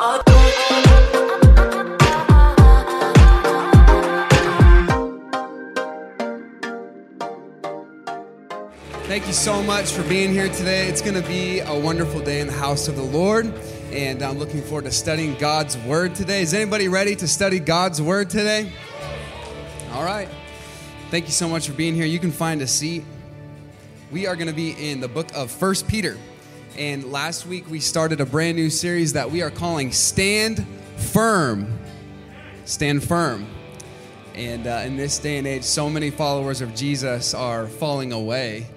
Thank you so much for being here today. It's going to be a wonderful day in the house of the Lord, and I'm looking forward to studying God's Word today. Is anybody ready to study God's Word today? All right. Thank you so much for being here. You can find a seat. We are going to be in the book of First Peter. And last week we started a brand new series that we are calling Stand Firm. Stand Firm. And uh, in this day and age, so many followers of Jesus are falling away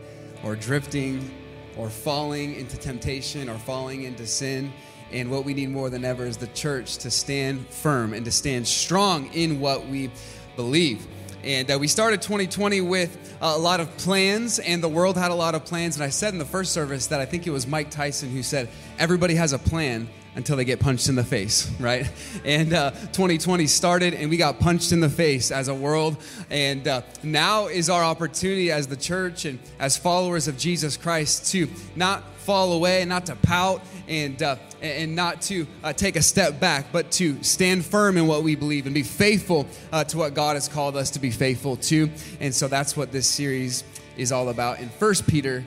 or drifting or falling into temptation or falling into sin. And what we need more than ever is the church to stand firm and to stand strong in what we believe. And uh, we started 2020 with a lot of plans, and the world had a lot of plans. And I said in the first service that I think it was Mike Tyson who said, Everybody has a plan until they get punched in the face, right? And uh, 2020 started, and we got punched in the face as a world. And uh, now is our opportunity as the church and as followers of Jesus Christ to not fall away, and not to pout, and uh, and not to uh, take a step back, but to stand firm in what we believe and be faithful uh, to what God has called us to be faithful to. And so that's what this series is all about. In First Peter,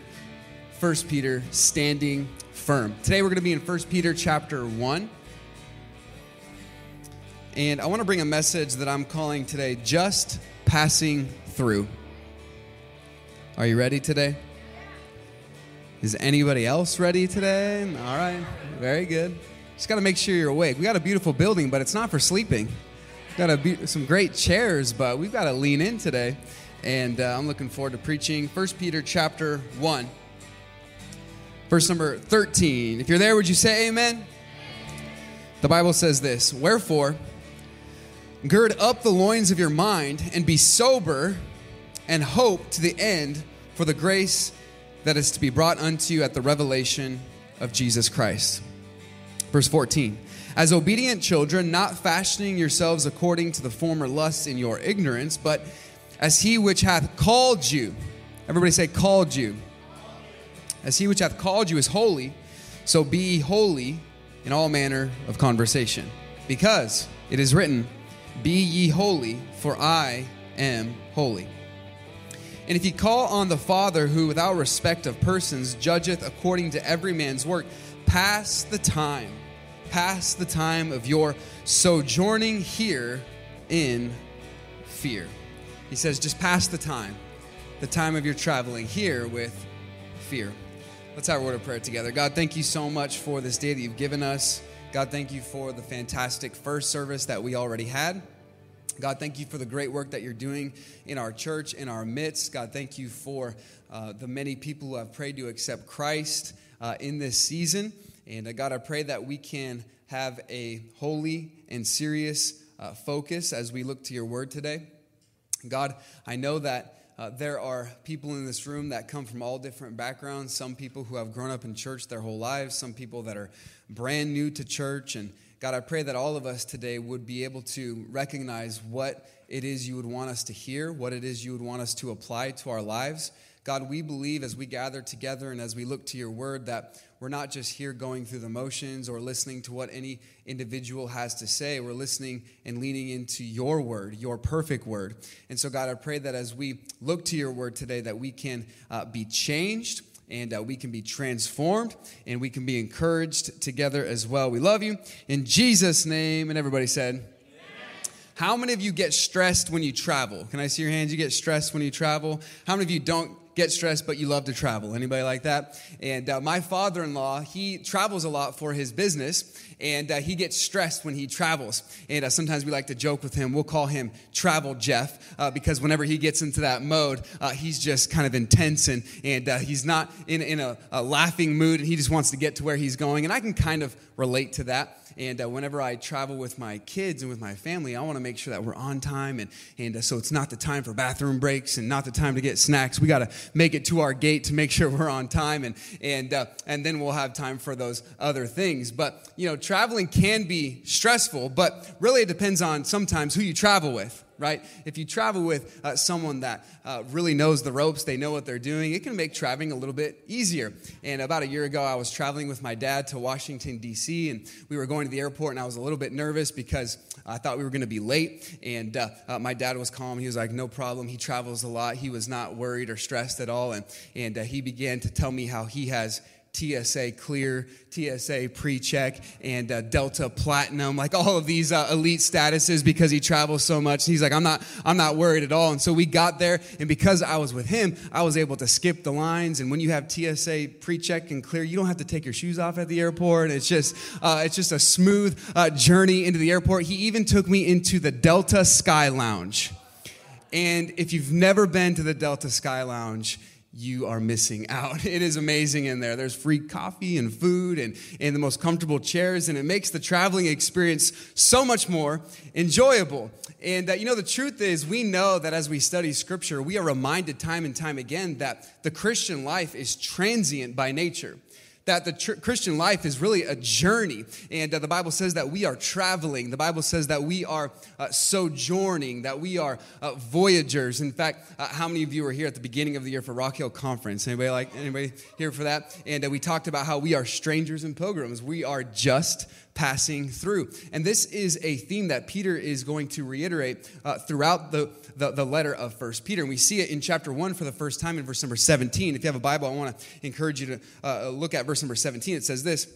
First Peter, standing firm. Today we're going to be in 1 Peter chapter 1. And I want to bring a message that I'm calling today Just Passing Through. Are you ready today? Is anybody else ready today? All right, very good. Just got to make sure you're awake. We got a beautiful building, but it's not for sleeping. Got be- some great chairs, but we've got to lean in today. And uh, I'm looking forward to preaching 1 Peter chapter 1. Verse number 13. If you're there, would you say amen? The Bible says this Wherefore, gird up the loins of your mind and be sober and hope to the end for the grace that is to be brought unto you at the revelation of Jesus Christ. Verse 14. As obedient children, not fashioning yourselves according to the former lusts in your ignorance, but as he which hath called you, everybody say, called you as he which hath called you is holy, so be holy in all manner of conversation. Because it is written, Be ye holy, for I am holy. And if ye call on the Father, who without respect of persons judgeth according to every man's work, pass the time, pass the time of your sojourning here in fear. He says, just pass the time, the time of your traveling here with fear. Let's have a word of prayer together. God, thank you so much for this day that you've given us. God, thank you for the fantastic first service that we already had. God, thank you for the great work that you're doing in our church, in our midst. God, thank you for uh, the many people who have prayed to accept Christ uh, in this season. And uh, God, I pray that we can have a holy and serious uh, focus as we look to your word today. God, I know that uh, there are people in this room that come from all different backgrounds. Some people who have grown up in church their whole lives, some people that are brand new to church. And God, I pray that all of us today would be able to recognize what it is you would want us to hear, what it is you would want us to apply to our lives. God, we believe as we gather together and as we look to your word that we're not just here going through the motions or listening to what any individual has to say. We're listening and leaning into your word, your perfect word. And so, God, I pray that as we look to your word today, that we can uh, be changed and uh, we can be transformed and we can be encouraged together as well. We love you. In Jesus' name. And everybody said, how many of you get stressed when you travel? Can I see your hands? You get stressed when you travel? How many of you don't get stressed, but you love to travel. Anybody like that? And uh, my father in law, he travels a lot for his business, and uh, he gets stressed when he travels. And uh, sometimes we like to joke with him. We'll call him Travel Jeff uh, because whenever he gets into that mode, uh, he's just kind of intense and, and uh, he's not in, in a, a laughing mood, and he just wants to get to where he's going. And I can kind of relate to that. And uh, whenever I travel with my kids and with my family, I want to make sure that we're on time. And, and uh, so it's not the time for bathroom breaks and not the time to get snacks. We got to make it to our gate to make sure we're on time. And, and, uh, and then we'll have time for those other things. But, you know, traveling can be stressful, but really it depends on sometimes who you travel with right? If you travel with uh, someone that uh, really knows the ropes, they know what they're doing, it can make traveling a little bit easier. And about a year ago, I was traveling with my dad to Washington, D.C., and we were going to the airport, and I was a little bit nervous because I thought we were going to be late. And uh, uh, my dad was calm. He was like, no problem. He travels a lot. He was not worried or stressed at all. And, and uh, he began to tell me how he has TSA Clear, TSA Pre Check, and uh, Delta Platinum, like all of these uh, elite statuses because he travels so much. He's like, I'm not, I'm not worried at all. And so we got there, and because I was with him, I was able to skip the lines. And when you have TSA Pre Check and Clear, you don't have to take your shoes off at the airport. It's just, uh, it's just a smooth uh, journey into the airport. He even took me into the Delta Sky Lounge. And if you've never been to the Delta Sky Lounge, you are missing out. It is amazing in there. There's free coffee and food and, and the most comfortable chairs, and it makes the traveling experience so much more enjoyable. And uh, you know, the truth is, we know that as we study scripture, we are reminded time and time again that the Christian life is transient by nature that the tr- Christian life is really a journey. And uh, the Bible says that we are traveling. The Bible says that we are uh, sojourning, that we are uh, voyagers. In fact, uh, how many of you were here at the beginning of the year for Rock Hill Conference? Anybody like anybody here for that? And uh, we talked about how we are strangers and pilgrims. We are just passing through. And this is a theme that Peter is going to reiterate uh, throughout the, the, the, letter of First Peter. And we see it in chapter 1 for the first time in verse number 17. If you have a Bible, I want to encourage you to uh, look at verse number 17. It says this.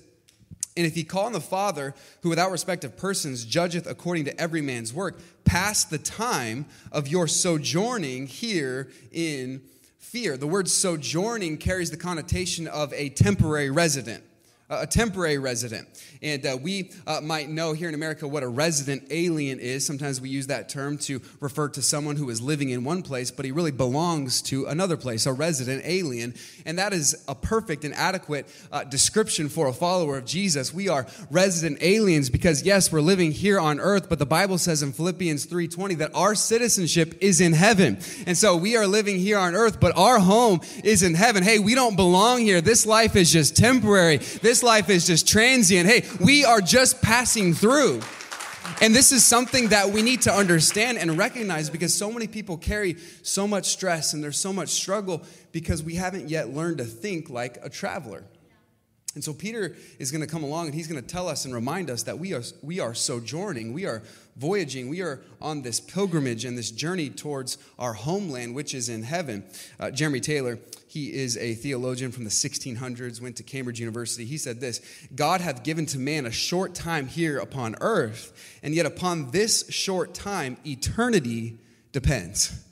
And if ye call on the Father, who without respect of persons judgeth according to every man's work, pass the time of your sojourning here in fear. The word sojourning carries the connotation of a temporary resident a temporary resident. And uh, we uh, might know here in America what a resident alien is. Sometimes we use that term to refer to someone who is living in one place, but he really belongs to another place, a resident alien. And that is a perfect and adequate uh, description for a follower of Jesus. We are resident aliens because, yes, we're living here on earth, but the Bible says in Philippians 3.20 that our citizenship is in heaven. And so we are living here on earth, but our home is in heaven. Hey, we don't belong here. This life is just temporary. This life is just transient. Hey, we are just passing through. And this is something that we need to understand and recognize because so many people carry so much stress and there's so much struggle because we haven't yet learned to think like a traveler. And so Peter is going to come along and he's going to tell us and remind us that we are, we are sojourning, we are voyaging, we are on this pilgrimage and this journey towards our homeland, which is in heaven. Uh, Jeremy Taylor, he is a theologian from the 1600s, went to Cambridge University. He said this God hath given to man a short time here upon earth, and yet upon this short time, eternity depends.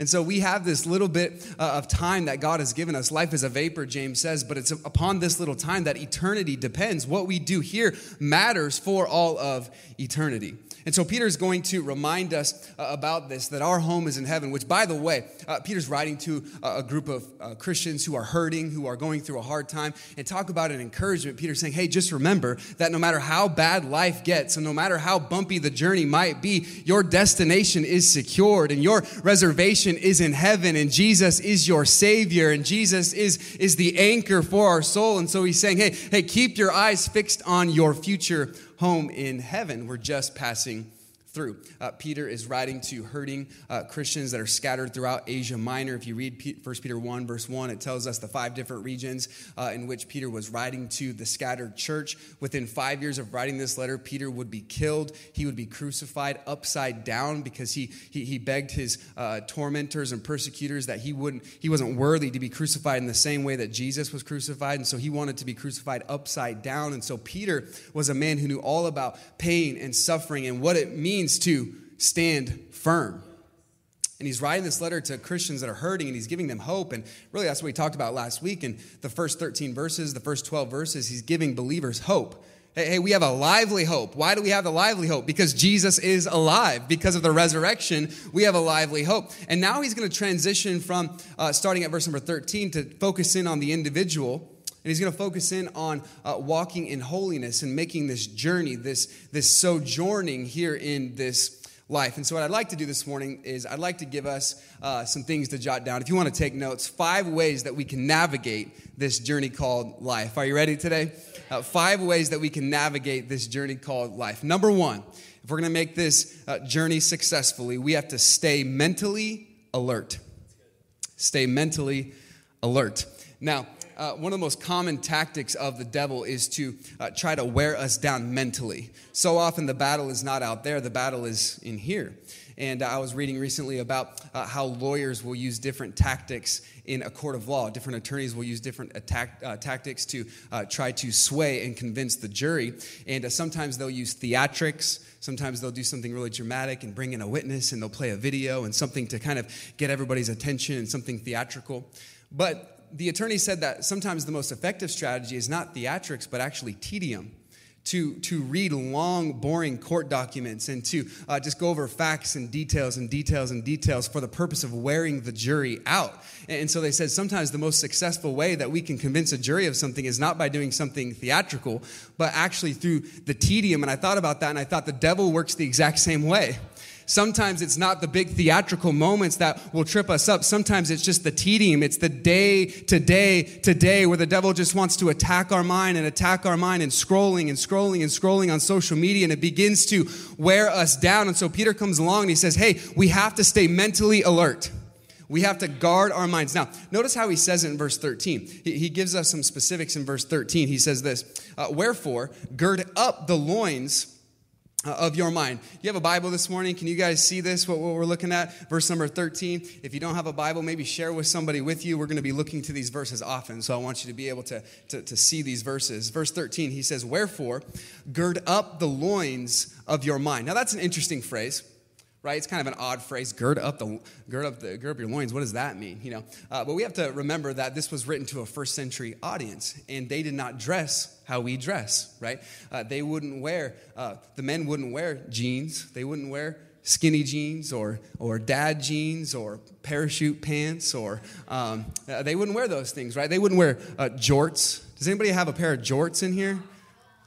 And so we have this little bit uh, of time that God has given us. Life is a vapor, James says, but it's upon this little time that eternity depends. What we do here matters for all of eternity. And so Peter is going to remind us uh, about this that our home is in heaven, which, by the way, uh, Peter's writing to uh, a group of uh, Christians who are hurting, who are going through a hard time, and talk about an encouragement. Peter's saying, hey, just remember that no matter how bad life gets, and no matter how bumpy the journey might be, your destination is secured, and your reservation is in heaven, and Jesus is your Savior, and Jesus is, is the anchor for our soul. And so he's saying, hey, hey, keep your eyes fixed on your future home in heaven. We're just passing through. Uh, Peter is writing to hurting uh, Christians that are scattered throughout Asia Minor. If you read P- 1 Peter 1, verse 1, it tells us the five different regions uh, in which Peter was writing to the scattered church. Within five years of writing this letter, Peter would be killed. He would be crucified upside down because he, he, he begged his uh, tormentors and persecutors that he, wouldn't, he wasn't worthy to be crucified in the same way that Jesus was crucified. And so he wanted to be crucified upside down. And so Peter was a man who knew all about pain and suffering and what it means means to stand firm. And he's writing this letter to Christians that are hurting and he's giving them hope. And really, that's what we talked about last week. In the first 13 verses, the first 12 verses, he's giving believers hope. Hey, hey, we have a lively hope. Why do we have the lively hope? Because Jesus is alive. Because of the resurrection, we have a lively hope. And now he's going to transition from uh, starting at verse number 13 to focus in on the individual and he's going to focus in on uh, walking in holiness and making this journey, this, this sojourning here in this life. And so, what I'd like to do this morning is I'd like to give us uh, some things to jot down. If you want to take notes, five ways that we can navigate this journey called life. Are you ready today? Uh, five ways that we can navigate this journey called life. Number one, if we're going to make this uh, journey successfully, we have to stay mentally alert. Stay mentally alert. Now, uh, one of the most common tactics of the devil is to uh, try to wear us down mentally. So often the battle is not out there, the battle is in here. And I was reading recently about uh, how lawyers will use different tactics in a court of law. Different attorneys will use different attack, uh, tactics to uh, try to sway and convince the jury. And uh, sometimes they'll use theatrics. Sometimes they'll do something really dramatic and bring in a witness and they'll play a video and something to kind of get everybody's attention and something theatrical. But the attorney said that sometimes the most effective strategy is not theatrics, but actually tedium. To, to read long, boring court documents and to uh, just go over facts and details and details and details for the purpose of wearing the jury out. And so they said sometimes the most successful way that we can convince a jury of something is not by doing something theatrical, but actually through the tedium. And I thought about that and I thought the devil works the exact same way. Sometimes it's not the big theatrical moments that will trip us up. Sometimes it's just the tedium. It's the day to day to day where the devil just wants to attack our mind and attack our mind and scrolling and scrolling and scrolling on social media and it begins to wear us down. And so Peter comes along and he says, Hey, we have to stay mentally alert. We have to guard our minds. Now, notice how he says it in verse 13. He, he gives us some specifics in verse 13. He says this uh, Wherefore, gird up the loins Uh, of your mind. You have a Bible this morning. Can you guys see this, what, what, we're looking at? Verse number 13. If you don't have a Bible, maybe share with somebody with you. We're going to be looking to these verses often, so I want you to be able to, to, to see these verses. Verse 13, he says, Wherefore, gird up the loins of your mind. Now, that's an interesting phrase right? It's kind of an odd phrase. Gird up the gird up the gird up your loins. What does that mean? You know, uh, but we have to remember that this was written to a first century audience, and they did not dress how we dress, right? Uh, they wouldn't wear uh, the men wouldn't wear jeans. They wouldn't wear skinny jeans or or dad jeans or parachute pants or um, uh, they wouldn't wear those things, right? They wouldn't wear uh, jorts. Does anybody have a pair of jorts in here?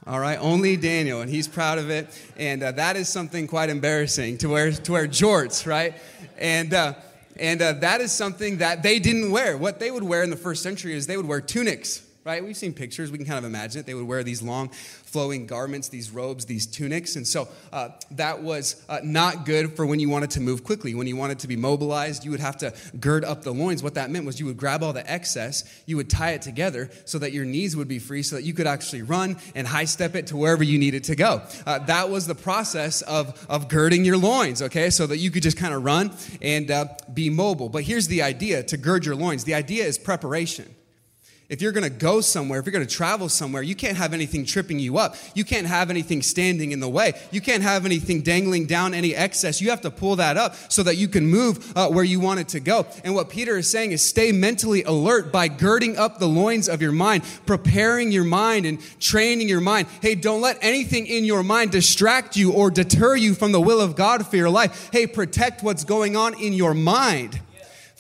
All right, only Daniel, and he's proud of it. And uh, that is something quite embarrassing to wear to wear jorts, right? And uh, and uh, that is something that they didn't wear. What they would wear in the first century is they would wear tunics, right? We've seen pictures, we can kind of imagine it. They would wear these long flowing garments, these robes, these tunics. And so uh, that was uh, not good for when you wanted to move quickly. When you wanted to be mobilized, you would have to gird up the loins. What that meant was you would grab all the excess, you would tie it together so that your knees would be free, so that you could actually run and high step it to wherever you needed to go. Uh, that was the process of, of girding your loins, okay? So that you could just kind of run and uh, be mobile. But here's the idea to gird your loins the idea is preparation if you're going to go somewhere, if you're going to travel somewhere, you can't have anything tripping you up. You can't have anything standing in the way. You can't have anything dangling down any excess. You have to pull that up so that you can move uh, where you want it to go. And what Peter is saying is stay mentally alert by girding up the loins of your mind, preparing your mind and training your mind. Hey, don't let anything in your mind distract you or deter you from the will of God for your life. Hey, protect what's going on in your mind.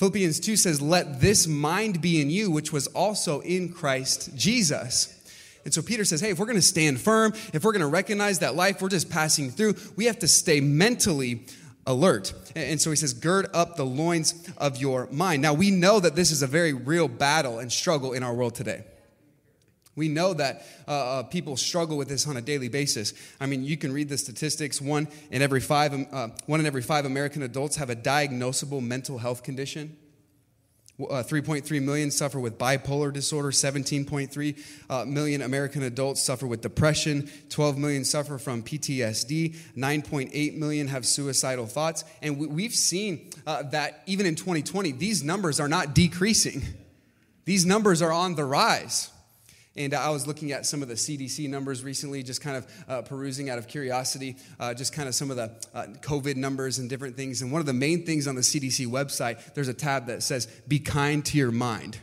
Philippians 2 says, Let this mind be in you, which was also in Christ Jesus. And so Peter says, hey, if we're going to stand firm, if we're going to recognize that life we're just passing through, we have to stay mentally alert. And so he says, gird up the loins of your mind. Now, we know that this is a very real battle and struggle in our world today. We know that uh, uh, people struggle with this on a daily basis. I mean, you can read the statistics. One in every five, um, uh, one in every five American adults have a diagnosable mental health condition. Uh, 3.3 million suffer with bipolar disorder. 17.3 uh, million American adults suffer with depression. 12 million suffer from PTSD. 9.8 million have suicidal thoughts. And we, have seen uh, that even in 2020, these numbers are not decreasing. These numbers are on the rise. And I was looking at some of the CDC numbers recently, just kind of uh, perusing out of curiosity, uh, just kind of some of the uh, COVID numbers and different things. And one of the main things on the CDC website, there's a tab that says, Be kind to your mind.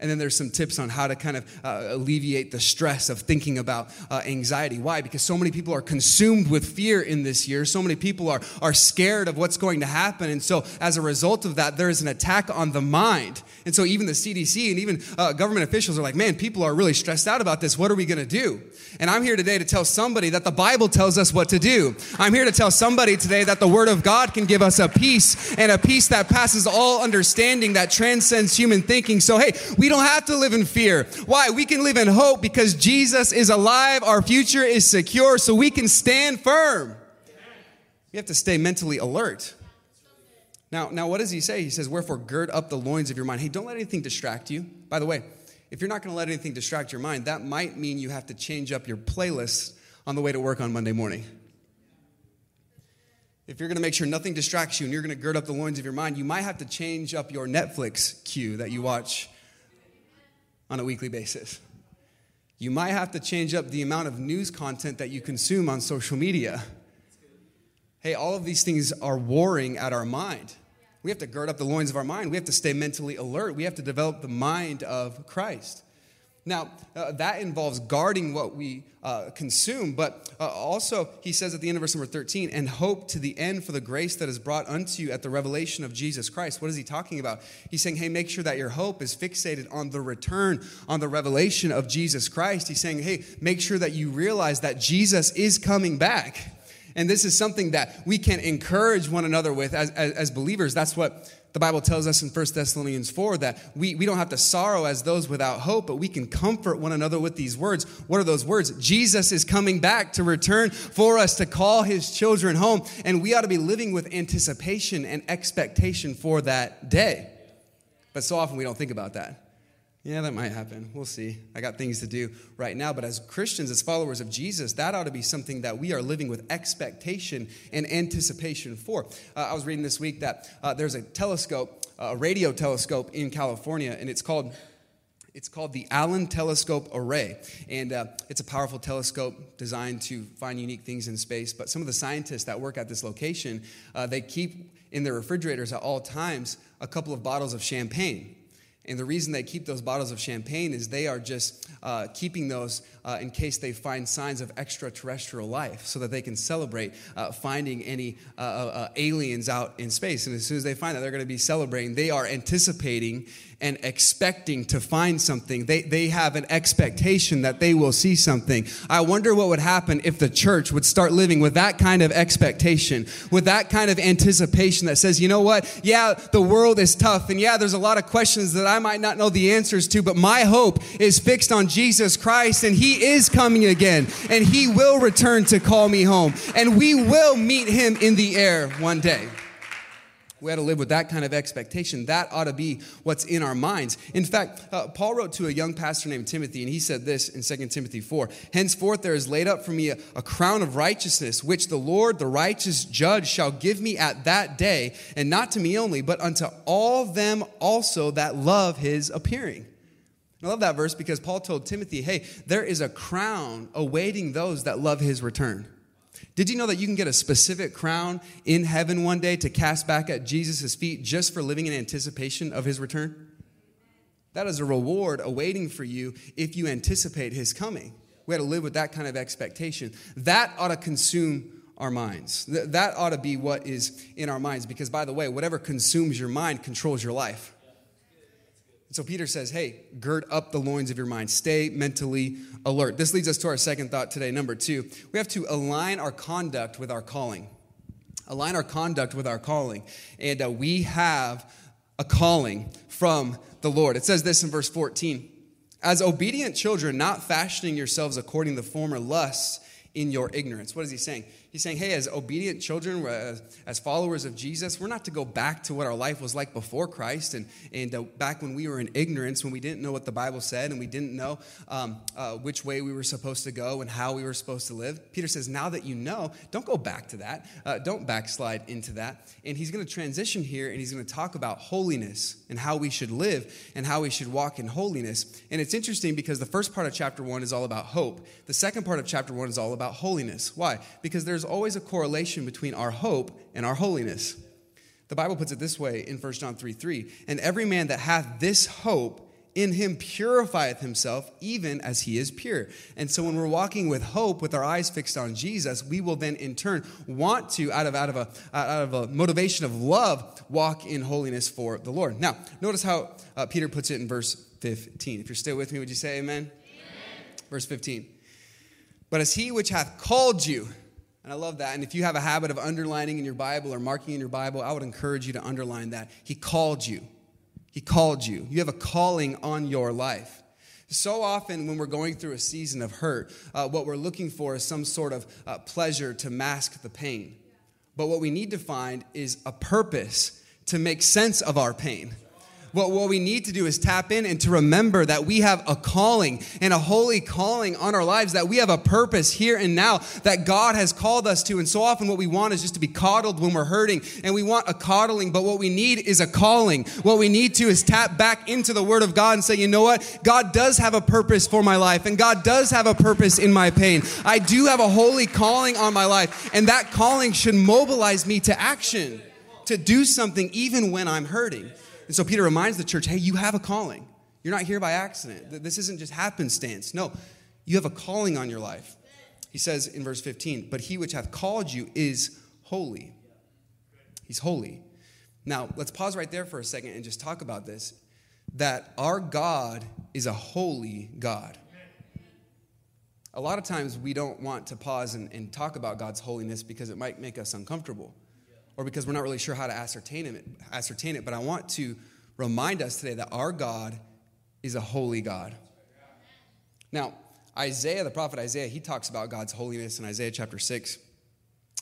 And then there's some tips on how to kind of uh, alleviate the stress of thinking about uh, anxiety. Why? Because so many people are consumed with fear in this year. So many people are, are scared of what's going to happen. And so, as a result of that, there is an attack on the mind. And so, even the CDC and even uh, government officials are like, man, people are really stressed out about this. What are we going to do? And I'm here today to tell somebody that the Bible tells us what to do. I'm here to tell somebody today that the Word of God can give us a peace and a peace that passes all understanding, that transcends human thinking. So, hey, we don't have to live in fear. Why? We can live in hope because Jesus is alive. Our future is secure, so we can stand firm. We have to stay mentally alert. Now, now, what does he say? He says, Wherefore, gird up the loins of your mind. Hey, don't let anything distract you. By the way, if you're not going to let anything distract your mind, that might mean you have to change up your playlist on the way to work on Monday morning. If you're going to make sure nothing distracts you and you're going to gird up the loins of your mind, you might have to change up your Netflix queue that you watch on a weekly basis. You might have to change up the amount of news content that you consume on social media. Hey, all of these things are warring at our mind. We have to gird up the loins of our mind. We have to stay mentally alert. We have to develop the mind of Christ. Now, uh, that involves guarding what we uh, consume, but uh, also, he says at the end of verse number 13, and hope to the end for the grace that is brought unto you at the revelation of Jesus Christ. What is he talking about? He's saying, hey, make sure that your hope is fixated on the return, on the revelation of Jesus Christ. He's saying, hey, make sure that you realize that Jesus is coming back. And this is something that we can encourage one another with as, as, as believers. That's what the Bible tells us in 1 Thessalonians 4 that we, we don't have to sorrow as those without hope, but we can comfort one another with these words. What are those words? Jesus is coming back to return for us to call his children home, and we ought to be living with anticipation and expectation for that day. But so often we don't think about that. Yeah, that might happen. We'll see. I got things to do right now. But as Christians, as followers of Jesus, that ought to be something that we are living with expectation and anticipation for. Uh, I was reading this week that uh, there's a telescope, a radio telescope in California, and it's called it's called the Allen Telescope Array. And uh, it's a powerful telescope designed to find unique things in space. But some of the scientists that work at this location, uh, they keep in their refrigerators at all times a couple of bottles of champagne. And the reason they keep those bottles of champagne is they are just uh, keeping those uh, in case they find signs of extraterrestrial life so that they can celebrate uh, finding any uh, uh, uh, aliens out in space. And as soon as they find that, they're going to be celebrating. They are anticipating and expecting to find something. They, they have an expectation that they will see something. I wonder what would happen if the church would start living with that kind of expectation, with that kind of anticipation that says, you know what? Yeah, the world is tough. And yeah, there's a lot of questions that I might not know the answers to, but my hope is fixed on Jesus Christ and He is coming again and He will return to call me home and we will meet Him in the air one day. We ought to live with that kind of expectation. That ought to be what's in our minds. In fact, uh, Paul wrote to a young pastor named Timothy, and he said this in 2 Timothy 4 Henceforth there is laid up for me a, a crown of righteousness, which the Lord, the righteous judge, shall give me at that day, and not to me only, but unto all them also that love his appearing. I love that verse because Paul told Timothy, hey, there is a crown awaiting those that love his return. Did you know that you can get a specific crown in heaven one day to cast back at Jesus' feet just for living in anticipation of his return? That is a reward awaiting for you if you anticipate his coming. We had to live with that kind of expectation. That ought to consume our minds. That ought to be what is in our minds because, by the way, whatever consumes your mind controls your life. So Peter says, hey, gird up the loins of your mind. Stay mentally alert. This leads us to our second thought today. Number two, we have to align our conduct with our calling. Align our conduct with our calling. And uh, we have a calling from the Lord. It says this in verse 14 As obedient children, not fashioning yourselves according to the former lusts in your ignorance. What is he saying? He's saying, hey, as obedient children, as, as, followers of Jesus, we're not to go back to what our life was like before Christ and, and uh, back when we were in ignorance, when we didn't know what the Bible said and we didn't know um, uh, which way we were supposed to go and how we were supposed to live. Peter says, now that you know, don't go back to that. Uh, don't backslide into that. And he's going to transition here and he's going to talk about holiness and how we should live and how we should walk in holiness. And it's interesting because the first part of chapter one is all about hope, the second part of chapter one is all about holiness. Why? Because there's there's always a correlation between our hope and our holiness. The Bible puts it this way in 1 John 3 3 And every man that hath this hope in him purifieth himself even as he is pure. And so when we're walking with hope, with our eyes fixed on Jesus, we will then in turn want to, out of, out of, a, out of a motivation of love, walk in holiness for the Lord. Now, notice how uh, Peter puts it in verse 15. If you're still with me, would you say amen? amen? Verse 15. But as he which hath called you, and I love that. And if you have a habit of underlining in your Bible or marking in your Bible, I would encourage you to underline that. He called you. He called you. You have a calling on your life. So often, when we're going through a season of hurt, uh, what we're looking for is some sort of uh, pleasure to mask the pain. But what we need to find is a purpose to make sense of our pain. What, what we need to do is tap in and to remember that we have a calling and a holy calling on our lives, that we have a purpose here and now that God has called us to. And so often what we want is just to be coddled when we're hurting, and we want a coddling, but what we need is a calling. What we need to is tap back into the Word of God and say, you know what? God does have a purpose for my life, and God does have a purpose in my pain. I do have a holy calling on my life, and that calling should mobilize me to action, to do something even when I'm hurting. And so Peter reminds the church hey, you have a calling. You're not here by accident. This isn't just happenstance. No, you have a calling on your life. He says in verse 15, but he which hath called you is holy. He's holy. Now, let's pause right there for a second and just talk about this that our God is a holy God. A lot of times we don't want to pause and, and talk about God's holiness because it might make us uncomfortable or because we're not really sure how to ascertain it, ascertain it. But I want to remind us today that our God is a holy God. Now, Isaiah, the prophet Isaiah, he talks about God's holiness in Isaiah chapter 6,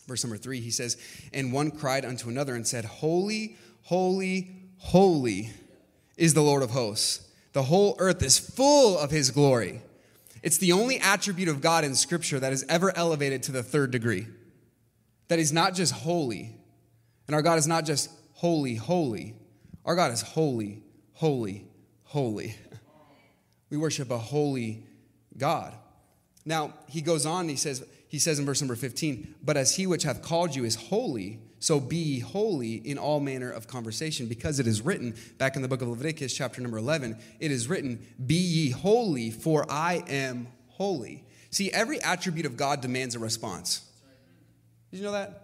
verse number 3. He says, And one cried unto another and said, Holy, holy, holy is the Lord of hosts. The whole earth is full of his glory. It's the only attribute of God in Scripture that is ever elevated to the third degree. That he's not just holy, and our God is not just holy, holy. Our God is holy, holy, holy. We worship a holy God. Now, he goes on, he says, he says in verse number 15, but as he which hath called you is holy, so be ye holy in all manner of conversation, because it is written, back in the book of Leviticus, chapter number 11, it is written, Be ye holy, for I am holy. See, every attribute of God demands a response. Did you know that?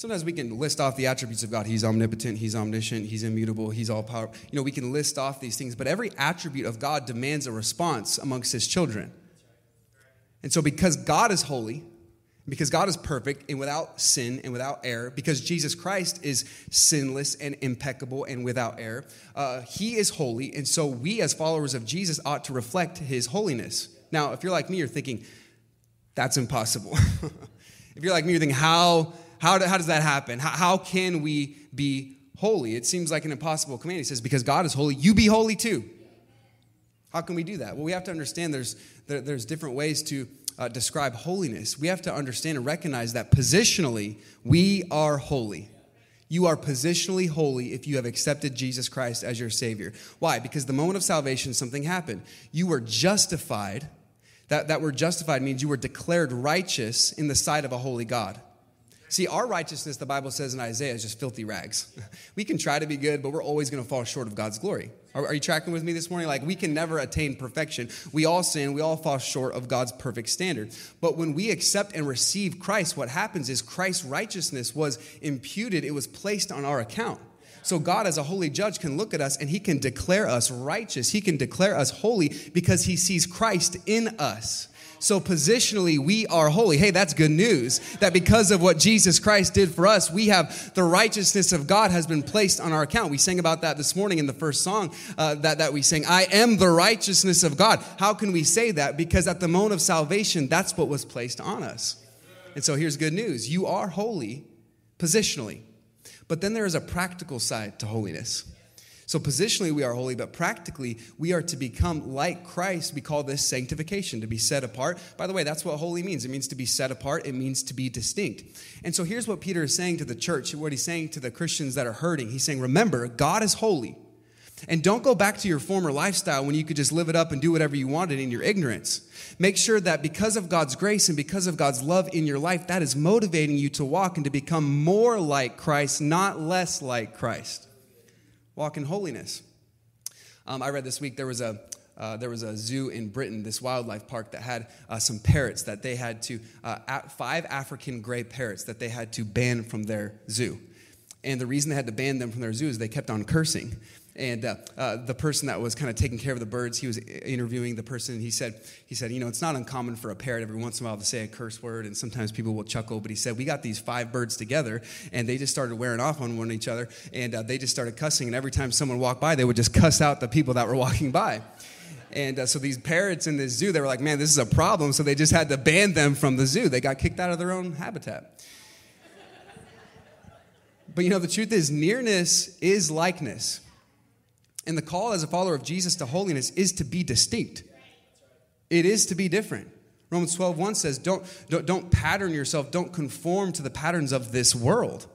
Sometimes we can list off the attributes of God. He's omnipotent, He's omniscient, He's immutable, He's all powerful. You know, we can list off these things, but every attribute of God demands a response amongst His children. And so, because God is holy, because God is perfect and without sin and without error, because Jesus Christ is sinless and impeccable and without error, uh, He is holy. And so, we as followers of Jesus ought to reflect His holiness. Now, if you're like me, you're thinking, that's impossible. if you're like me, you're thinking, how how, do, how does that happen? How, how can we be holy? It seems like an impossible command. He says, because God is holy, you be holy too. How can we do that? Well, we have to understand there's, there, there's different ways to uh, describe holiness. We have to understand and recognize that positionally, we are holy. You are positionally holy if you have accepted Jesus Christ as your Savior. Why? Because the moment of salvation, something happened. You were justified. That, that word justified means you were declared righteous in the sight of a holy God. See, our righteousness, the Bible says in Isaiah, is just filthy rags. we can try to be good, but we're always going to fall short of God's glory. Are, are, you tracking with me this morning? Like, we can never attain perfection. We all sin, we all fall short of God's perfect standard. But when we accept and receive Christ, what happens is Christ's righteousness was imputed, it was placed on our account. So, God, as a holy judge, can look at us and He can declare us righteous. He can declare us holy because He sees Christ in us. So positionally, we are holy. Hey, that's good news. That because of what Jesus Christ did for us, we have the righteousness of God has been placed on our account. We sang about that this morning in the first song uh, that, that we sang. I am the righteousness of God. How can we say that? Because at the moment of salvation, that's what was placed on us. And so here's good news you are holy positionally. But then there is a practical side to holiness. So, positionally, we are holy, but practically, we are to become like Christ. We call this sanctification, to be set apart. By the way, that's what holy means. It means to be set apart, it means to be distinct. And so, here's what Peter is saying to the church, what he's saying to the Christians that are hurting. He's saying, Remember, God is holy. And don't go back to your former lifestyle when you could just live it up and do whatever you wanted in your ignorance. Make sure that because of God's grace and because of God's love in your life, that is motivating you to walk and to become more like Christ, not less like Christ walk in holiness. Um, I read this week there was a uh, there was a zoo in Britain, this wildlife park that had uh, some parrots that they had to, uh, five African gray parrots that they had to ban from their zoo. And the reason they had to ban them from their zoo is they kept on cursing. And uh, uh, the person that was kind of taking care of the birds, he was interviewing the person. He said, he said, you know, it's not uncommon for a parrot every once in a while to say a curse word, and sometimes people will chuckle. But he said, we got these five birds together, and they just started wearing off on one each other, and uh, they just started cussing. And every time someone walked by, they would just cuss out the people that were walking by. And uh, so these parrots in this zoo, they were like, man, this is a problem. So they just had to ban them from the zoo. They got kicked out of their own habitat. But you know, the truth is, nearness is likeness. And the call as a follower of Jesus to holiness is to be distinct. It is to be different. Romans 12, 1 says, don't, don't, don't pattern yourself, don't conform to the patterns of this world.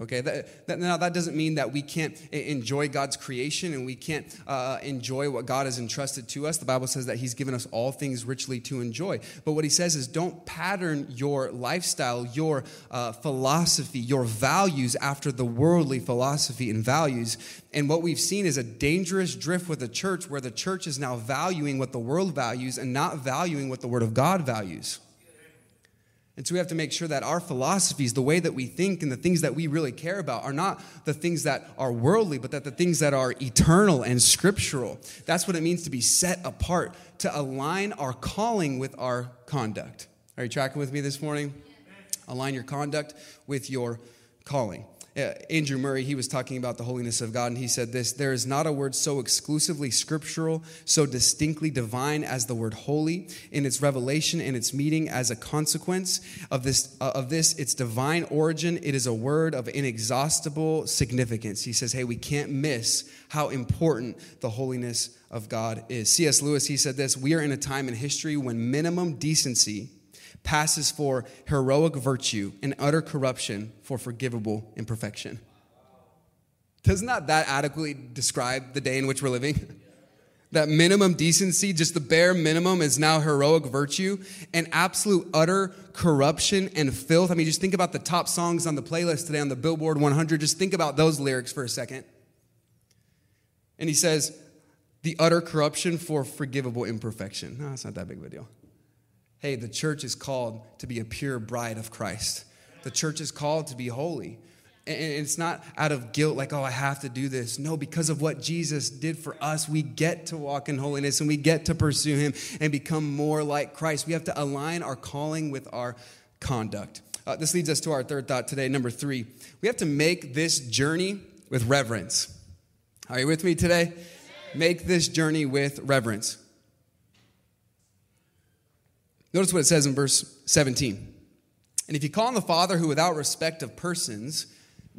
Okay, that, that, now that doesn't mean that we can't enjoy God's creation and we can't uh, enjoy what God has entrusted to us. The Bible says that He's given us all things richly to enjoy. But what He says is don't pattern your lifestyle, your uh, philosophy, your values after the worldly philosophy and values. And what we've seen is a dangerous drift with the church where the church is now valuing what the world values and not valuing what the Word of God values. And so we have to make sure that our philosophies, the way that we think, and the things that we really care about are not the things that are worldly, but that the things that are eternal and scriptural. That's what it means to be set apart, to align our calling with our conduct. Are you tracking with me this morning? Align your conduct with your calling Andrew Murray, he was talking about the holiness of God, and he said this There is not a word so exclusively scriptural, so distinctly divine as the word holy in its revelation and its meaning as a consequence of this, uh, of this, its divine origin. It is a word of inexhaustible significance. He says, Hey, we can't miss how important the holiness of God is. C.S. Lewis, he said this We are in a time in history when minimum decency passes for heroic virtue and utter corruption for forgivable imperfection. Doesn't that, that adequately describe the day in which we're living? That minimum decency, just the bare minimum, is now heroic virtue and absolute utter corruption and filth. I mean, just think about the top songs on the playlist today on the Billboard 100. Just think about those lyrics for a second. And he says, the utter corruption for forgivable imperfection. No, it's not that big of a deal. Hey, the church is called to be a pure bride of Christ. The church is called to be holy. And it's not out of guilt, like, oh, I have to do this. No, because of what Jesus did for us, we get to walk in holiness and we get to pursue Him and become more like Christ. We have to align our calling with our conduct. Uh, this leads us to our third thought today. Number three, we have to make this journey with reverence. Are you with me today? Make this journey with reverence. Notice what it says in verse 17. And if you call on the Father who without respect of persons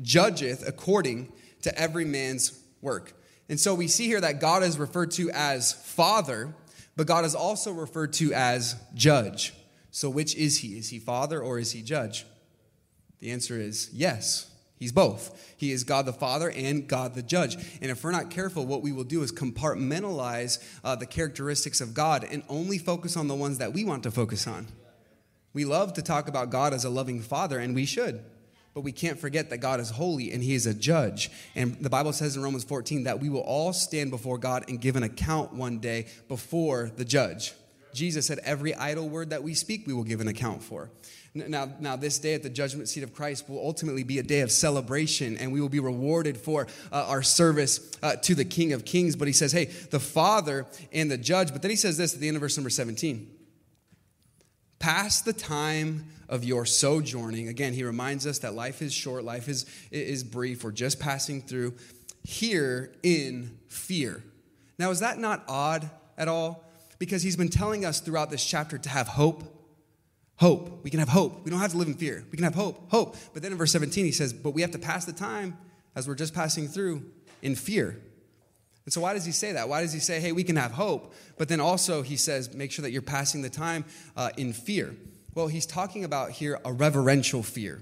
judgeth according to every man's work. And so we see here that God is referred to as Father, but God is also referred to as Judge. So which is he? Is he Father or is he Judge? The answer is yes. He's both. He is God the Father and God the Judge. And if we're not careful, what we will do is compartmentalize uh, the characteristics of God and only focus on the ones that we want to focus on. We love to talk about God as a loving Father, and we should. But we can't forget that God is holy and He is a judge. And the Bible says in Romans 14 that we will all stand before God and give an account one day before the judge. Jesus said, Every idle word that we speak, we will give an account for. Now, now, this day at the judgment seat of Christ will ultimately be a day of celebration, and we will be rewarded for uh, our service uh, to the King of Kings. But he says, hey, the Father and the judge. But then he says this at the end of verse number 17 Pass the time of your sojourning. Again, he reminds us that life is short, life is, is brief. We're just passing through here in fear. Now, is that not odd at all? Because he's been telling us throughout this chapter to have hope Hope. We can have hope. We don't have to live in fear. We can have hope. Hope. But then in verse 17, he says, But we have to pass the time as we're just passing through in fear. And so, why does he say that? Why does he say, hey, we can have hope? But then also, he says, make sure that you're passing the time uh, in fear. Well, he's talking about here a reverential fear.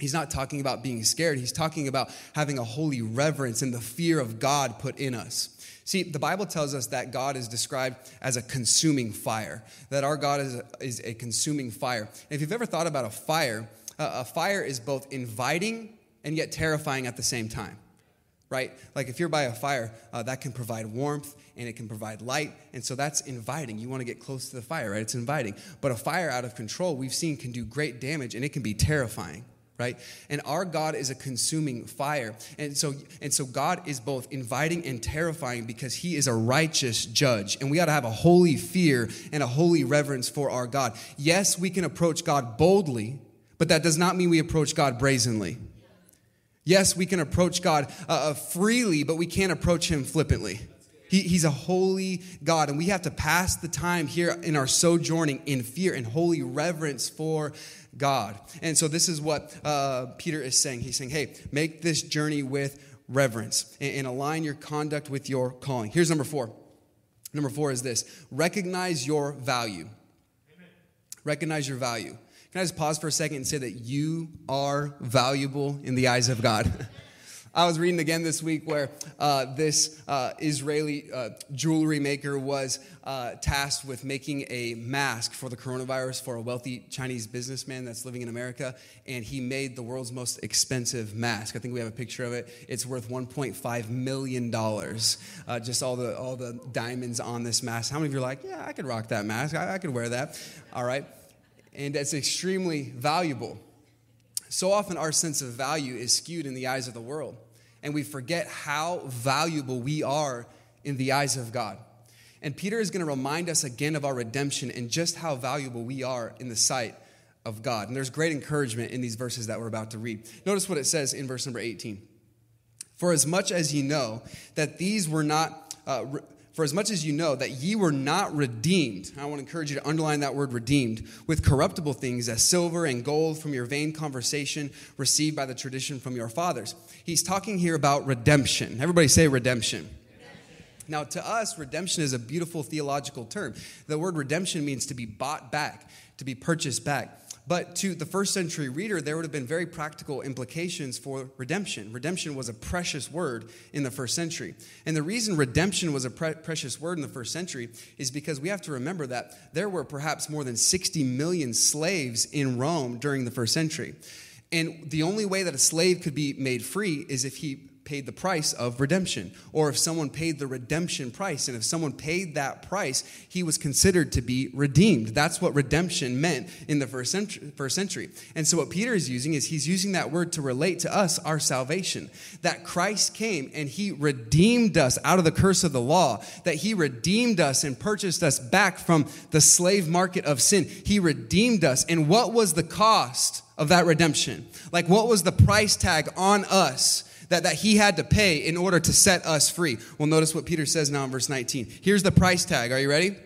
He's not talking about being scared. He's talking about having a holy reverence and the fear of God put in us. See, the Bible tells us that God is described as a consuming fire, that our God is a, is a consuming fire. And if you've ever thought about a fire, a fire is both inviting and yet terrifying at the same time. right? Like if you're by a fire, uh, that can provide warmth and it can provide light. And so that's inviting. You want to get close to the fire, right? It's inviting. But a fire out of control, we've seen, can do great damage and it can be terrifying. Right? And our God is a consuming fire. And so, and so God is both inviting and terrifying because he is a righteous judge. And we ought to have a holy fear and a holy reverence for our God. Yes, we can approach God boldly, but that does not mean we approach God brazenly. Yes, we can approach God uh, uh, freely, but we can't approach Him flippantly. He, he's a holy God, and we have to pass the time here in our sojourning in fear and holy reverence for God. And so, this is what uh, Peter is saying. He's saying, hey, make this journey with reverence and, and align your conduct with your calling. Here's number four. Number four is this recognize your value. Amen. Recognize your value. Can I just pause for a second and say that you are valuable in the eyes of God? I was reading again this week where uh, this uh, Israeli uh, jewelry maker was uh, tasked with making a mask for the coronavirus for a wealthy Chinese businessman that's living in America, and he made the world's most expensive mask. I think we have a picture of it. It's worth 1.5 million dollars. Uh, just all the all the diamonds on this mask. How many of you are like, yeah, I could rock that mask. I, I could wear that. All right and it's extremely valuable. So often, our sense of value is skewed in the eyes of the world, and we forget how valuable we are in the eyes of God. And Peter is going to remind us again of our redemption and just how valuable we are in the sight of God. And there's great encouragement in these verses that we're about to read. Notice what it says in verse number 18. For as much as ye know that these were not. Uh, for as much as you know that ye were not redeemed, I want to encourage you to underline that word redeemed, with corruptible things as silver and gold from your vain conversation received by the tradition from your fathers. He's talking here about redemption. Everybody say redemption. Now, to us, redemption is a beautiful theological term. The word redemption means to be bought back, to be purchased back. But to the first century reader, there would have been very practical implications for redemption. Redemption was a precious word in the first century. And the reason redemption was a pre- precious word in the first century is because we have to remember that there were perhaps more than 60 million slaves in Rome during the first century. And the only way that a slave could be made free is if he paid the price of redemption, or if someone paid the redemption price. And if someone paid that price, he was considered to be redeemed. That's what redemption meant in the first century. First century. And so, what Peter is using is he's using that word to relate to us our salvation. That Christ came and he redeemed us out of the curse of the law, that he redeemed us and purchased us back from the slave market of sin. He redeemed us. And what was the cost of that redemption? Like, what was the price tag on us? That, that he had to pay in order to set us free. Well, notice what Peter says now in verse 19. Here's the price tag. Are you ready?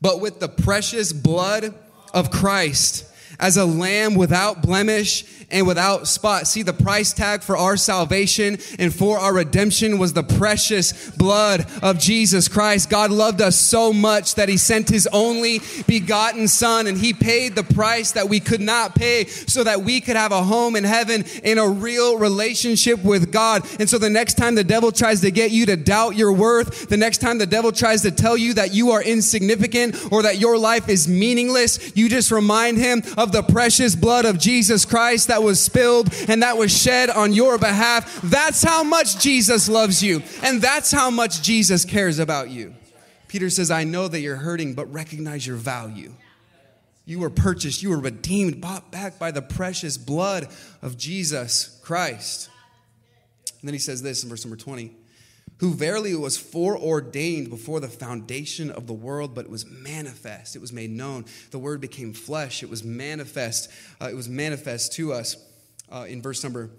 But with the precious blood of Christ, as a lamb without blemish and without spot. See, the price tag for our salvation and for our redemption was the precious blood of Jesus Christ. God loved us so much that he sent his only begotten son and he paid the price that we could not pay so that we could have a home in heaven in a real relationship with God. And so the next time the devil tries to get you to doubt your worth, the next time the devil tries to tell you that you are insignificant or that your life is meaningless, you just remind him of the precious blood of Jesus Christ that was spilled and that was shed on your behalf. That's how much Jesus loves you. And that's how much Jesus cares about you. Peter says, I know that you're hurting, but recognize your value. You were purchased, you were redeemed, bought back by the precious blood of Jesus Christ. And then he says this in verse number 20 who verily was foreordained before the foundation of the world, but it was manifest. It was made known. The word became flesh. It was manifest. Uh, it was manifest to us uh, in verse number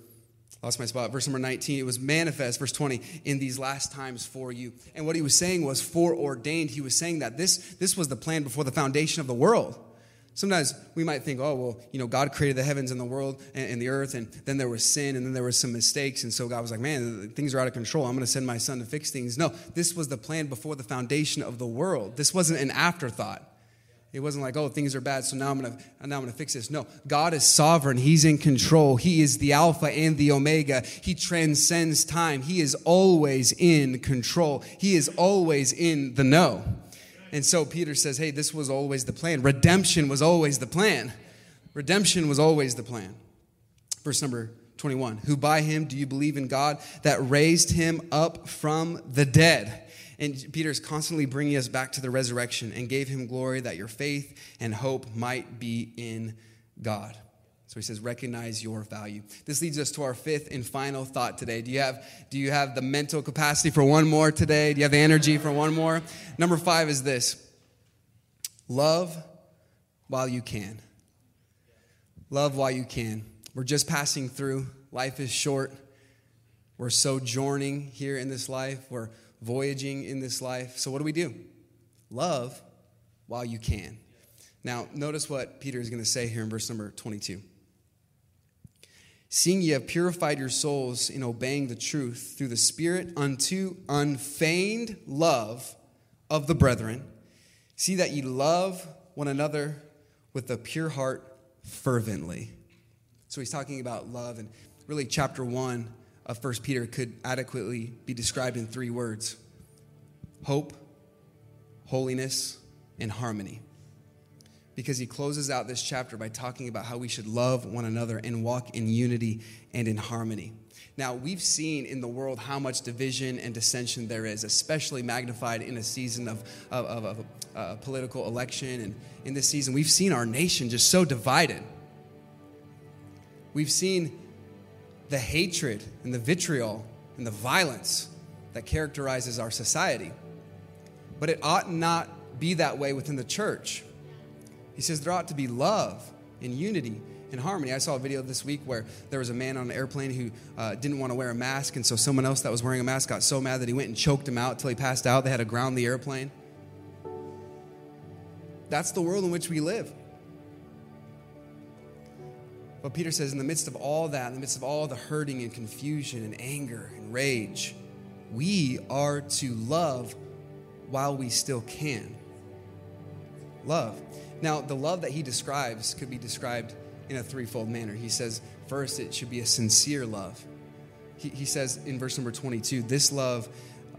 lost my spot. Verse number 19, it was manifest, verse 20, in these last times for you. And what he was saying was foreordained. He was saying that this, this was the plan before the foundation of the world. Sometimes we might think, oh, well, you know, God created the heavens and the world and, and, the earth, and then there was sin, and then there was some mistakes. And so God was like, man, things are out of control. I'm going to send my son to fix things. No, this was the plan before the foundation of the world. This wasn't an afterthought. It wasn't like, oh, things are bad, so now I'm gonna now I'm gonna fix this. No, God is sovereign. He's in control. He is the Alpha and the Omega. He transcends time. He is always in control. He is always in the know. And so Peter says, hey, this was always the plan. Redemption was always the plan. Redemption was always the plan. Verse number 21. Who by him do you believe in God that raised him up from the dead? And Peter is constantly bringing us back to the resurrection and gave him glory that your faith and hope might be in God. So he says, recognize your value. This leads us to our fifth and final thought today. Do you have, do you have the mental capacity for one more today? Do you have the energy for one more? Number five is this love while you can. Love while you can. We're just passing through. Life is short. We're sojourning here in this life. We're voyaging in this life. So, what do we do? Love while you can. Now, notice what Peter is going to say here in verse number 22. Seeing ye have purified your souls in obeying the truth through the Spirit unto unfeigned love of the brethren, see that ye love one another with a pure heart fervently. So he's talking about love, and really, chapter one of First Peter could adequately be described in three words hope, holiness, and harmony. Because he closes out this chapter by talking about how we should love one another and walk in unity and in harmony. Now, we've seen in the world how much division and dissension there is, especially magnified in a season of, of, of, a uh, political election. And in this season, we've seen our nation just so divided. We've seen the hatred and the vitriol and the violence that characterizes our society. But it ought not be that way within the church. He says there ought to be love and unity and harmony. I saw a video this week where there was a man on an airplane who uh, didn't want to wear a mask, and so someone else that was wearing a mask got so mad that he went and choked him out until he passed out. They had to ground the airplane. That's the world in which we live. But Peter says, in the midst of all that, in the midst of all the hurting and confusion and anger and rage, we are to love while we still can. Love. Now, the love that he describes could be described in a threefold manner. He says, first, it should be a sincere love. He, he says in verse number 22, this love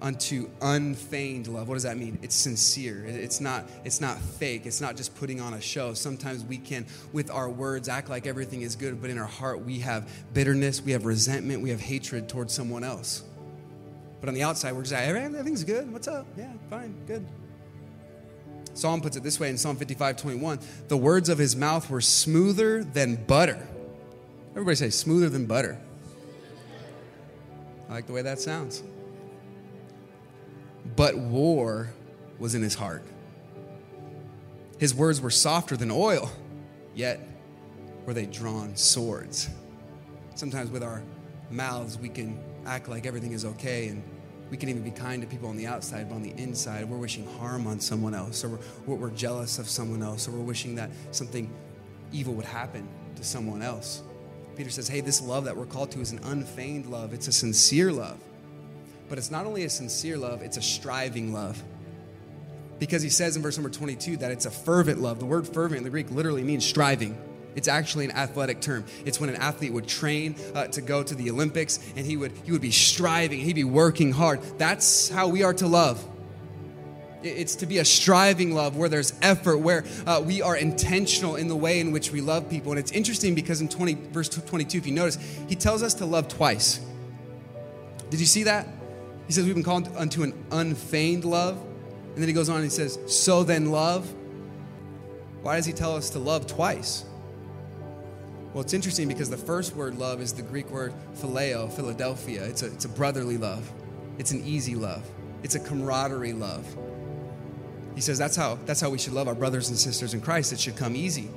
unto unfeigned love. What does that mean? It's sincere. It's not it's not fake. It's not just putting on a show. Sometimes we can with our words act like everything is good, but in our heart we have bitterness, we have resentment, we have hatred towards someone else. But on the outside we're just like, everything's good. What's up? Yeah, fine, good. Psalm puts it this way in Psalm 55, 21. The words of his mouth were smoother than butter. Everybody say smoother than butter. I like the way that sounds but war was in his heart. His words were softer than oil, yet were they drawn swords. Sometimes with our mouths, we can act like everything is okay and we can even be kind to people on the outside, but on the inside, we're wishing harm on someone else, or we're, we're jealous of someone else, or we're wishing that something evil would happen to someone else. Peter says, Hey, this love that we're called to is an unfeigned love, it's a sincere love. But it's not only a sincere love, it's a striving love. Because he says in verse number 22 that it's a fervent love. The word fervent in the Greek literally means striving. It's actually an athletic term. It's when an athlete would train uh, to go to the Olympics and he would, he would be striving, he'd be working hard. That's how we are to love. It's to be a striving love where there's effort, where uh, we are intentional in the way in which we love people. And it's interesting because in 20, verse 22, if you notice, he tells us to love twice. Did you see that? He says, We've been called unto an unfeigned love. And then he goes on and he says, So then love. Why does he tell us to love twice? Well, it's interesting because the first word love is the Greek word phileo, Philadelphia. It's a, it's a brotherly love, it's an easy love, it's a camaraderie love. He says that's how, that's how we should love our brothers and sisters in Christ. It should come easy.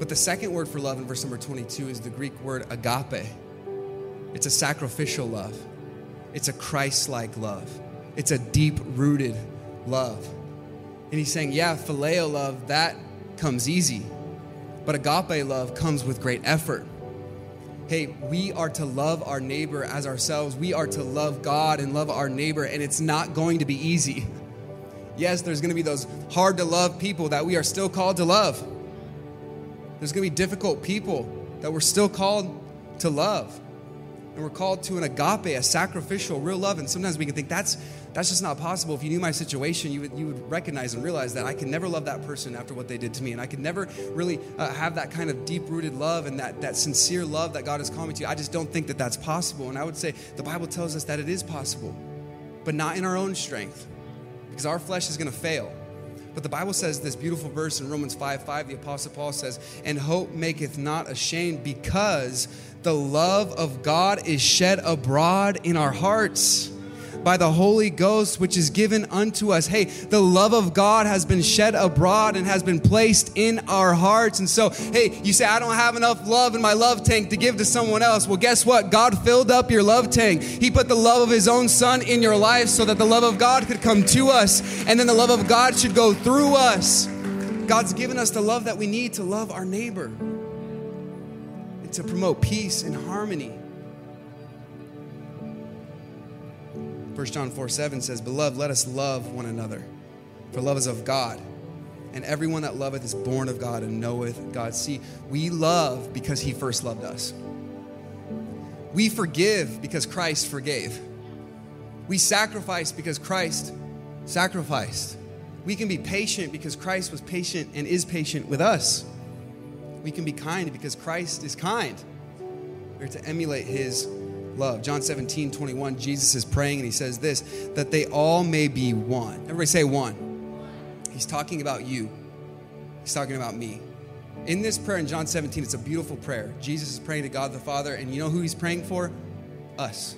But the second word for love in verse number 22 is the Greek word agape. It's a sacrificial love. It's a Christ like love, it's a deep rooted love. And he's saying, yeah, phileo love, that comes easy. But agape love comes with great effort. Hey, we are to love our neighbor as ourselves. We are to love God and love our neighbor, and it's not going to be easy. Yes, there's going to be those hard to love people that we are still called to love. There's going to be difficult people that we're still called to love. And we're called to an agape, a sacrificial, real love. And sometimes we can think that's that's just not possible. If you knew my situation, you would, you would recognize and realize that I can never love that person after what they did to me. And I could never really uh, have that kind of deep rooted love and that, that sincere love that God has called me to. I just don't think that that's possible. And I would say the Bible tells us that it is possible, but not in our own strength because our flesh is going to fail. But the Bible says this beautiful verse in Romans 5 5, the Apostle Paul says, And hope maketh not ashamed because the love of God is shed abroad in our hearts by the Holy Ghost, which is given unto us. Hey, the love of God has been shed abroad and has been placed in our hearts. And so, hey, you say, I don't have enough love in my love tank to give to someone else. Well, guess what? God filled up your love tank. He put the love of His own Son in your life so that the love of God could come to us, and then the love of God should go through us. God's given us the love that we need to love our neighbor and to promote peace and harmony. 1 John 4 7 says, Beloved, let us love one another, for love is of God. And everyone that loveth is born of God and knoweth God. See, we love because he first loved us. We forgive because Christ forgave. We sacrifice because Christ sacrificed. We can be patient because Christ was patient and is patient with us. We can be kind because Christ is kind. We're to emulate his love. John 17, 21, Jesus is praying and he says this that they all may be one. Everybody say one. He's talking about you, he's talking about me. In this prayer in John 17, it's a beautiful prayer. Jesus is praying to God the Father, and you know who he's praying for? Us.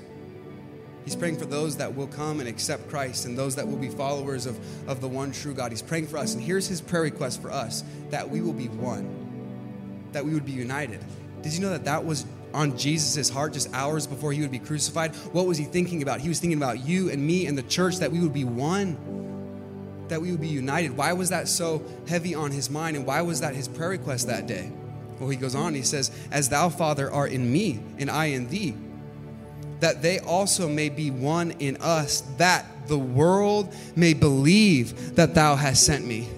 He's praying for those that will come and accept Christ and those that will be followers of, of the one true God. He's praying for us. And here's his prayer request for us that we will be one, that we would be united. Did you know that that was on Jesus' heart just hours before he would be crucified? What was he thinking about? He was thinking about you and me and the church, that we would be one, that we would be united. Why was that so heavy on his mind? And why was that his prayer request that day? Well, he goes on, he says, As thou, Father, art in me, and I in thee, that they also may be one in us, that the world may believe that thou hast sent me.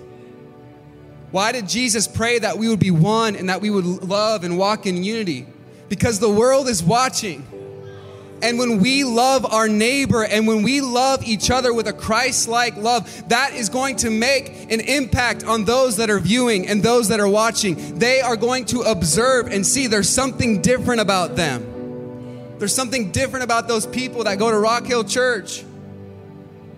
Why did Jesus pray that we would be one and that we would love and walk in unity? Because the world is watching. And when we love our neighbor and when we love each other with a Christ like love, that is going to make an impact on those that are viewing and those that are watching. They are going to observe and see there's something different about them. There's something different about those people that go to Rock Hill Church.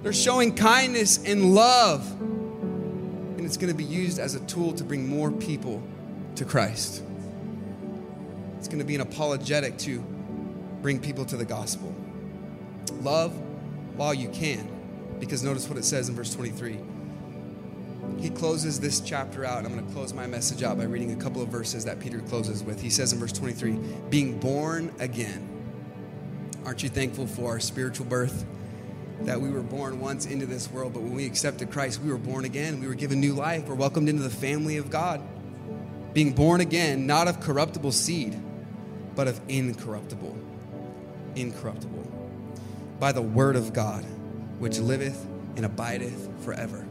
They're showing kindness and love. And it's going to be used as a tool to bring more people to Christ. It's going to be an apologetic to bring people to the gospel. Love while you can, because notice what it says in verse 23. He closes this chapter out. I'm going to close my message out by reading a couple of verses that Peter closes with. He says in verse 23 being born again. Aren't you thankful for our spiritual birth? That we were born once into this world, but when we accepted Christ, we were born again. We were given new life. We're welcomed into the family of God. Being born again, not of corruptible seed but of incorruptible. Incorruptible. By the word of God, which liveth and abideth forever.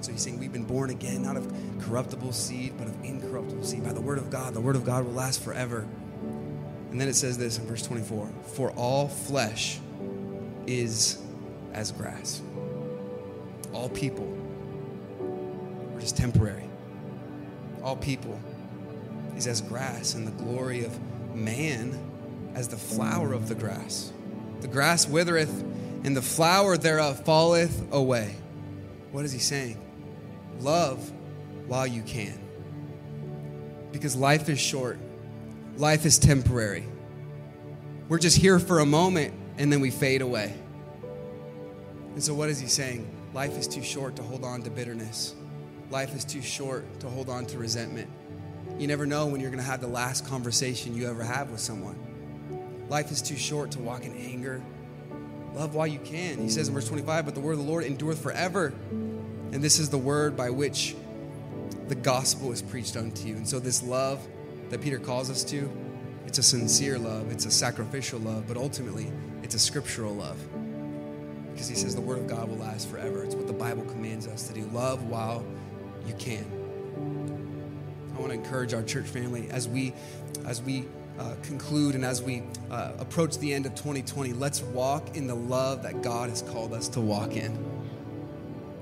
So he's saying we've been born again, not of corruptible seed, but of incorruptible seed. By the word of God, the word of God will last forever. And then it says this in verse 24 For all flesh is as grass. All people are just temporary. All people is as grass, and the glory of man as the flower of the grass. The grass withereth, and the flower thereof falleth away. What is he saying? Love while you can. Because life is short, life is temporary. We're just here for a moment and then we fade away. And so, what is he saying? Life is too short to hold on to bitterness. Life is too short to hold on to resentment. You never know when you're going to have the last conversation you ever have with someone. Life is too short to walk in anger. Love while you can. He says in verse 25, But the word of the Lord endureth forever. And this is the word by which the gospel is preached unto you. And so, this love that Peter calls us to, it's a sincere love, it's a sacrificial love, but ultimately, it's a scriptural love. Because he says the word of God will last forever. It's what the Bible commands us to do. Love while you can. Want to encourage our church family as we as we uh, conclude and as we uh, approach the end of 2020, let's walk in the love that God has called us to walk in.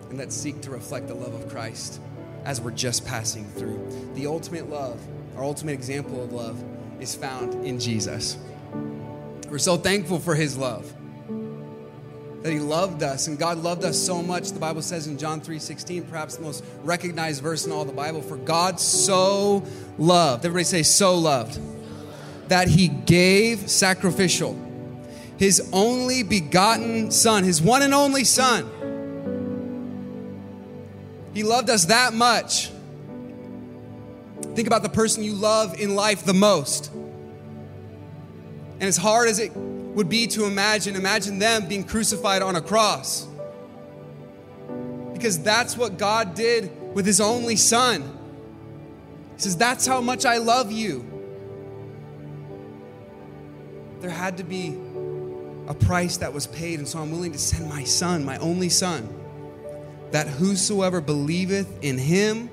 And let's seek to reflect the love of Christ as we're just passing through. The ultimate love, our ultimate example of love, is found in Jesus. We're so thankful for his love. That he loved us and God loved us so much. The Bible says in John 3:16, perhaps the most recognized verse in all the Bible, for God so loved. Everybody say so loved that he gave sacrificial his only begotten son, his one and only son. He loved us that much. Think about the person you love in life the most. And as hard as it would be to imagine, imagine them being crucified on a cross. Because that's what God did with his only son. He says, That's how much I love you there had to be a price that was paid, and so I'm willing to send my son, my only son, that whosoever believeth in him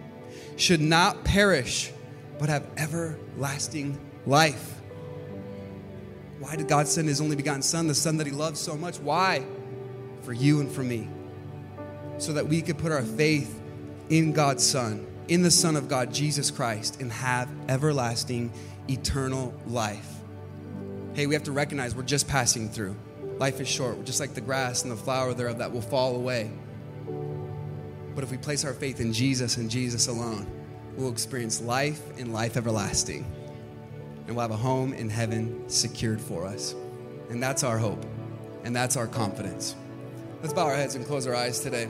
should not perish, but have everlasting life. Why did God send his only begotten son, the son that he loves so much? Why? For you and for me. So that we could put our faith in God's son, in the Son of God, Jesus Christ, and have everlasting, eternal life hey, we have to recognize we're just passing through. Life is short. Just like the grass and the flower thereof that will fall away. But if we place our faith in Jesus and Jesus alone, we'll experience life and life everlasting. And we'll have a home in heaven secured for us. And that's our hope. And that's our confidence. Let's bow our heads and close our eyes today.